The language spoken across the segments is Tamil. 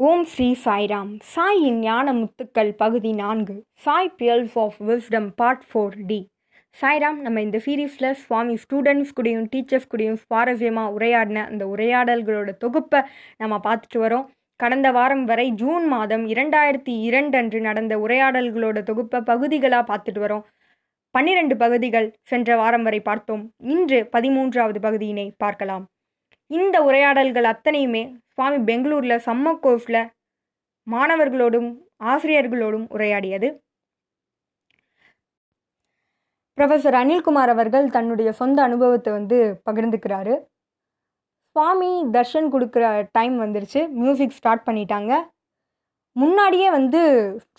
ஓம் ஸ்ரீ சாய்ராம். சாயின் ஞான முத்துக்கள் பகுதி நான்கு. Sai pearls of wisdom part four D Sairam நம்ம இந்த சீரீஸில் சுவாமி ஸ்டூடெண்ட்ஸ் கூடயும் டீச்சர்ஸ் கூடயும் சுவாரஸ்யமாக உரையாடின அந்த உரையாடல்களோட தொகுப்பை நம்ம பார்த்துட்டு வரோம். கடந்த வாரம் வரை ஜூன் மாதம் இரண்டாயிரத்தி இரண்டு அன்று நடந்த உரையாடல்களோட தொகுப்பை பகுதிகளாக பார்த்துட்டு வரோம். பன்னிரண்டு பகுதிகள் சென்ற வாரம் வரை பார்த்தோம். இன்று பதிமூன்றாவது பகுதியினை பார்க்கலாம். இந்த உரையாடல்கள் அத்தனையுமே சுவாமி பெங்களூரில் சம்ம கோர்ஸில் மாணவர்களோடும் ஆசிரியர்களோடும் உரையாடியது. ப்ரொஃபஸர் அனில்குமார் அவர்கள் தன்னுடைய சொந்த அனுபவத்தை வந்து பகிர்ந்துக்கிறாரு. சுவாமி தர்ஷன் கொடுக்குற டைம் வந்துருச்சு. மியூசிக் ஸ்டார்ட் பண்ணிட்டாங்க. முன்னாடியே வந்து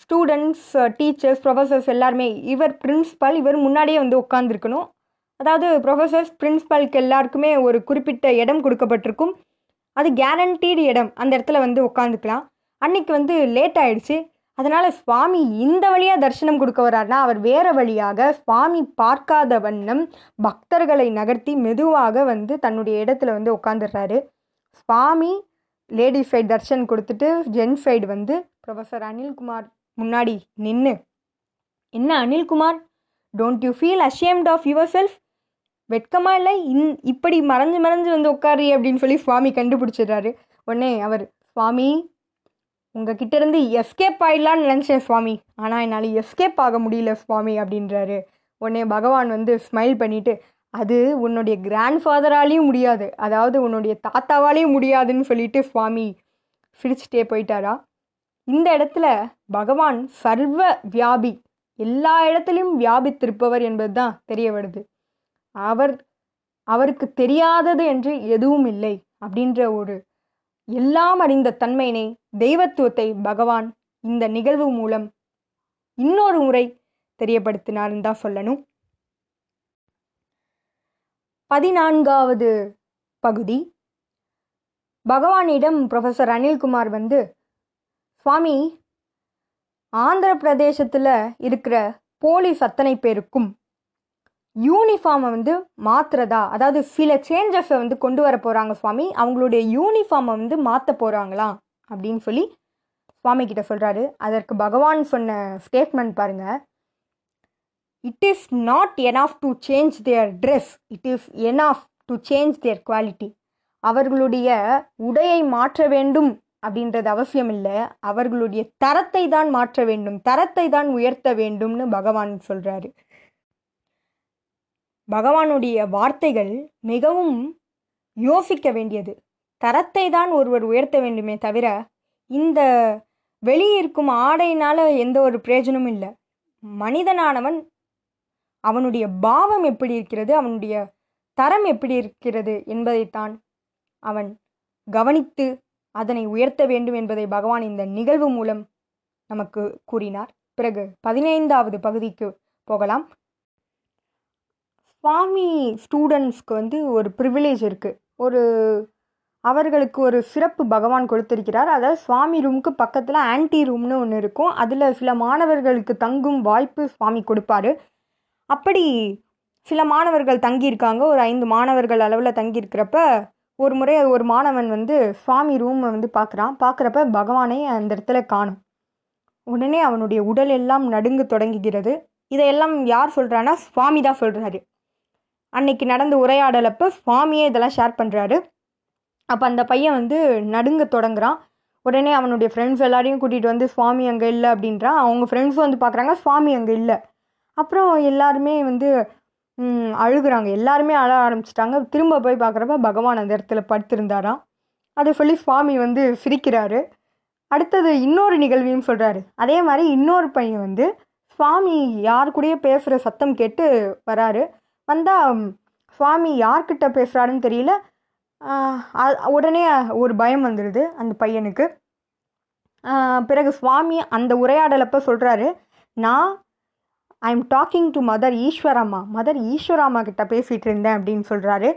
ஸ்டூடெண்ட்ஸ் டீச்சர்ஸ் ப்ரொஃபஸர்ஸ் எல்லாருமே இவர் பிரின்ஸ்பல் இவர் முன்னாடியே வந்து உட்காந்துருக்கணும் அதாவது ப்ரொஃபஸர்ஸ் பிரின்ஸ்பல்க்கு எல்லாருக்குமே ஒரு குறிப்பிட்ட இடம் கொடுக்கப்பட்டிருக்கும். அது கேரண்டீடு இடம். அந்த இடத்துல வந்து உட்காந்துக்கலாம் அன்னைக்கு வந்து லேட் ஆயிடுச்சு. அதனால் சுவாமி இந்த வழியாக தரிசனம் கொடுக்க வர்றாருனா அவர் வேறு வழியாக சுவாமி பார்க்காத வண்ணம் பக்தர்களை நகர்த்தி மெதுவாக வந்து தன்னுடைய இடத்துல வந்து உட்காந்துடுறாரு சுவாமி லேடிஸ் சைடு தர்ஷன் கொடுத்துட்டு ஜென்ட் சைடு வந்து ப்ரொஃபஸர் அனில்குமார் முன்னாடி நின்று என்ன Anilkumar? Don't you feel ashamed of yourself வெட்கமா இல்லை இன் இப்படி மறைஞ்சு மறைஞ்சு வந்து உட்காரு அப்படின்னு சொல்லி சுவாமி கண்டுபிடிச்சிடுறாரு. உடனே அவர் சுவாமி உங்ககிட்ட இருந்து எஸ்கேப் ஆயிடலான்னு நினச்சேன் சுவாமி. ஆனால் என்னால் எஸ்கேப் ஆக முடியல சுவாமி அப்படின்றாரு. உடனே பகவான் வந்து ஸ்மைல் பண்ணிவிட்டு அது உன்னுடைய கிராண்ட் ஃபாதராலையும் முடியாது. அதாவது உன்னுடைய தாத்தாவாலேயும் முடியாதுன்னு சொல்லிட்டு சுவாமி சிரிச்சுட்டே போயிட்டாரா? இந்த இடத்துல பகவான் சர்வ வியாபி எல்லா இடத்துலையும் வியாபித்திருப்பவர் என்பது தான் தெரிய வருது. அவர் அவருக்கு தெரியாதது என்று எதுவும் இல்லை அப்படின்ற ஒரு எல்லாம் அறிந்த தன்மையினை தெய்வத்துவத்தை பகவான் இந்த நிகழ்வு மூலம் இன்னொரு முறை தெரியப்படுத்தினார்னு தான் சொல்லணும். பதினான்காவது பகுதி. பகவானிடம் ப்ரொஃபஸர் அனில்குமார் வந்து சுவாமி ஆந்திர பிரதேசத்தில் இருக்கிற போலீஸ் அத்தனை பேருக்கும் யூனிஃபார்மை வந்து மாற்றுறதா அதாவது சில சேஞ்சஸை வந்து கொண்டு வர போகிறாங்க சுவாமி. அவங்களுடைய யூனிஃபார்மை வந்து மாற்ற போகிறாங்களா அப்படின்னு சொல்லி சுவாமி கிட்ட சொல்கிறாரு அதற்கு பகவான் சொன்ன ஸ்டேட்மெண்ட் பாருங்கள் it is not enough to change their dress it is enough to change their quality அவர்களுடைய உடையை மாற்ற வேண்டும் அப்படின்றது அவசியம் இல்லை. அவர்களுடைய தரத்தை தான் மாற்ற வேண்டும். தரத்தை தான் உயர்த்த வேண்டும்னு பகவான் சொல்கிறாரு பகவானுடைய வார்த்தைகள் மிகவும் யோசிக்க வேண்டியது. தரத்தை தான் ஒருவர் உயர்த்த வேண்டுமே தவிர இந்த வெளியிருக்கும் ஆடையினால் எந்த ஒரு பிரயோஜனமும் இல்லை. மனிதனானவன் அவனுடைய பாவம் எப்படி இருக்கிறது அவனுடைய தரம் எப்படி இருக்கிறது என்பதைத்தான் அவன் கவனித்து அதனை உயர்த்த வேண்டும் என்பதை பகவான் இந்த நிகழ்வு மூலம் நமக்கு கூறினார். பிறகு பதினைந்தாவது பகுதிக்கு போகலாம். சுவாமி ஸ்டூடெண்ட்ஸ்க்கு வந்து ஒரு ப்ரிவிலேஜ் இருக்குது ஒரு அவர்களுக்கு ஒரு சிறப்பு பகவான் கொடுத்திருக்கிறார். அதாவது சுவாமி ரூமுக்கு பக்கத்தில் ஆன்டி ரூம்னு ஒன்று இருக்கும். அதில் சில மாணவர்களுக்கு தங்கும் வாய்ப்பு சுவாமி கொடுப்பாரு. அப்படி சில மாணவர்கள் தங்கியிருக்காங்க. ஒரு ஐந்து மாணவர்கள் அளவில் தங்கியிருக்கிறப்ப ஒரு முறை ஒரு மாணவன் வந்து சுவாமி ரூமை வந்து பார்க்குறான் பார்க்குறப்ப பகவானை அந்த இடத்துல காணும். உடனே அவனுடைய உடல் எல்லாம் நடுங்க தொடங்குகிறது. இதையெல்லாம் யார் சொல்கிறான்னா சுவாமி தான் சொல்கிறாரு அன்னைக்கு நடந்த உரையாடலப்போ சுவாமியே இதெல்லாம் ஷேர் பண்ணுறாரு அப்போ அந்த பையன் வந்து நடுங்க தொடங்குறான். உடனே அவனுடைய ஃப்ரெண்ட்ஸ் எல்லாரையும் கூட்டிகிட்டு வந்து சுவாமி அங்கே இல்லை அப்படின்றான் அவங்க ஃப்ரெண்ட்ஸும் வந்து பார்க்குறாங்க சுவாமி அங்கே இல்லை. அப்புறம் எல்லாருமே வந்து அழுகுறாங்க. எல்லாருமே அழ ஆரம்பிச்சிட்டாங்க. திரும்ப போய் பார்க்குறப்ப பகவான் அந்த இடத்துல படுத்திருந்தாராம். அதை சொல்லி சுவாமி வந்து சிரிக்கிறாரு. அடுத்தது இன்னொரு நிகழ்வையும் சொல்கிறாரு அதே மாதிரி இன்னொரு பையன் வந்து சுவாமி யார் கூடயே பேசுகிற சத்தம் கேட்டு வராரு. வந்தால் சுவாமி யார்கிட்ட பேசுகிறாருன்னு தெரியல. உடனே ஒரு பயம் வந்துடுது அந்த பையனுக்கு. பிறகு சுவாமி அந்த உரையாடலப்போ சொல்கிறாரு நான் I am talking to mother Easwaramma mother Easwaramma கிட்ட பேசிகிட்டு இருந்தேன் அப்படின்னு சொல்கிறாரு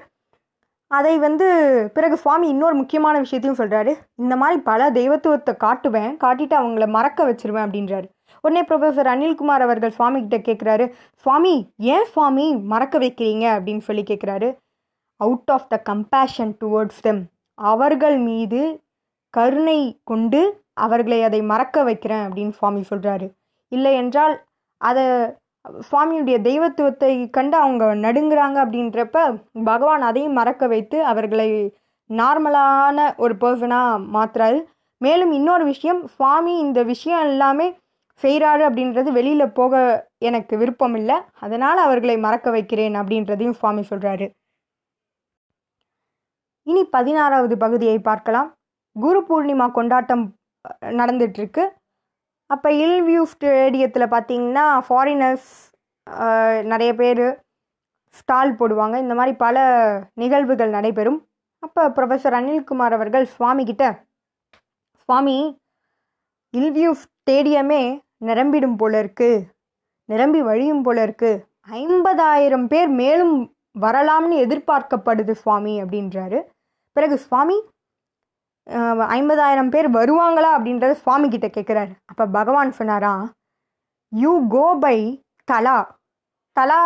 அதை வந்து பிறகு சுவாமி இன்னொரு முக்கியமான விஷயத்தையும் சொல்கிறாரு இந்த மாதிரி பல தெய்வத்துவத்தை காட்டுவேன் காட்டிட்டு அவங்கள மறக்க வச்சிருவேன் அப்படின்றாரு. உடனே ப்ரொஃபஸர் அனில்குமார் அவர்கள் சுவாமி கிட்ட கேட்குறாரு சுவாமி ஏன் சுவாமி மறக்க வைக்கிறீங்க? அப்படின்னு சொல்லி கேட்குறாரு out of the compassion towards them அவர்கள் மீது கருணை கொண்டு அவர்களை அதை மறக்க வைக்கிறேன் அப்படின்னு சுவாமி சொல்கிறாரு இல்லை என்றால் அதை சுவாமியுடைய தெய்வத்துவத்தை கண்டு அவங்க நடுங்குறாங்க அப்படின்றப்ப பகவான் அதையும் மறக்க வைத்து அவர்களை நார்மலான ஒரு பர்சனாக மாற்றுறாரு மேலும் இன்னொரு விஷயம் சுவாமி இந்த விஷயம் எல்லாமே செய்கிறாரு அப்படின்றது வெளியில் போக எனக்கு விருப்பம் இல்லை அதனால் அவர்களை மறக்க வைக்கிறேன் அப்படின்றதையும் சுவாமி சொல்கிறாரு இனி பதினாறாவது பகுதியை பார்க்கலாம். குரு பூர்ணிமா கொண்டாட்டம் நடந்துட்டுருக்கு. அப்போ இல்வியூ ஸ்டேடியத்தில் பார்த்தீங்கன்னா ஃபாரினர்ஸ் நிறைய பேர் ஸ்டால் போடுவாங்க. இந்த மாதிரி பல நிகழ்வுகள் நடைபெறும். அப்போ ப்ரொஃபஸர் அனில்குமார் அவர்கள் சுவாமி கிட்ட சுவாமி இல்வியூ ஸ்டேடியமே நிரம்பிடும் போல இருக்கு நிரம்பி வழியும் போல இருக்கு ஐம்பதாயிரம் பேர் மேலும் வரலாம்னு எதிர்பார்க்கப்படுது சுவாமி அப்படின்றாரு. பிறகு சுவாமி ஐம்பதாயிரம் பேர் வருவாங்களா அப்படின்றத சுவாமி கிட்ட கேட்குறாரு அப்போ பகவான் சொன்னாரா யூ கோ பை தலா. தலா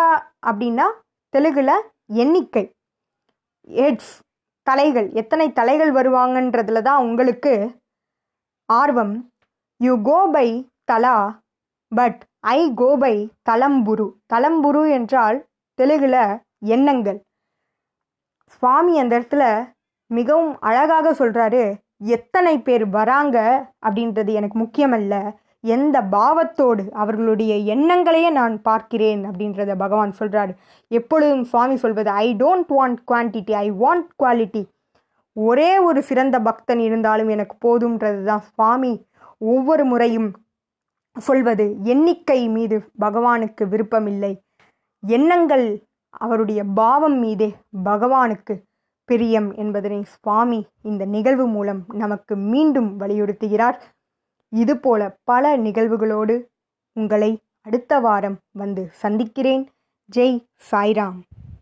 அப்படின்னா தெலுங்கில் எண்ணிக்கை. ஹெட்ஸ் தலைகள். எத்தனை தலைகள் வருவாங்கன்றதுல தான் உங்களுக்கு ஆர்வம். You go by tala. But I go by thalampuru. Thalampuru என்றால் தெலுங்கில் எண்ணங்கள். சுவாமி அந்த இடத்துல மிகவும் அழகாக சொல்கிறாரு எத்தனை பேர் வராங்க? அப்படின்றது எனக்கு முக்கியமல்ல. எந்த பாவத்தோடு அவர்களுடைய எண்ணங்களையே நான் பார்க்கிறேன் அப்படின்றத பகவான் சொல்கிறாரு எப்பொழுதும் சுவாமி சொல்வது I don't want quantity I want quality ஒரே ஒரு சிறந்த பக்தன் இருந்தாலும் எனக்கு போதும்ன்றது தான் சுவாமி ஒவ்வொரு முறையும் சொல்வது எண்ணிக்கை மீது பகவானுக்கு விருப்பமில்லை. எண்ணங்கள் அவருடைய பாவம் மீதே பகவானுக்கு பிரியம் என்பதனை சுவாமி இந்த நிகழ்வு மூலம் நமக்கு மீண்டும் வலியுறுத்துகிறார். இதுபோல பல நிகழ்வுகளோடு உங்களை அடுத்த வாரம் வந்து சந்திக்கிறேன். ஜெய் சாய்ராம்.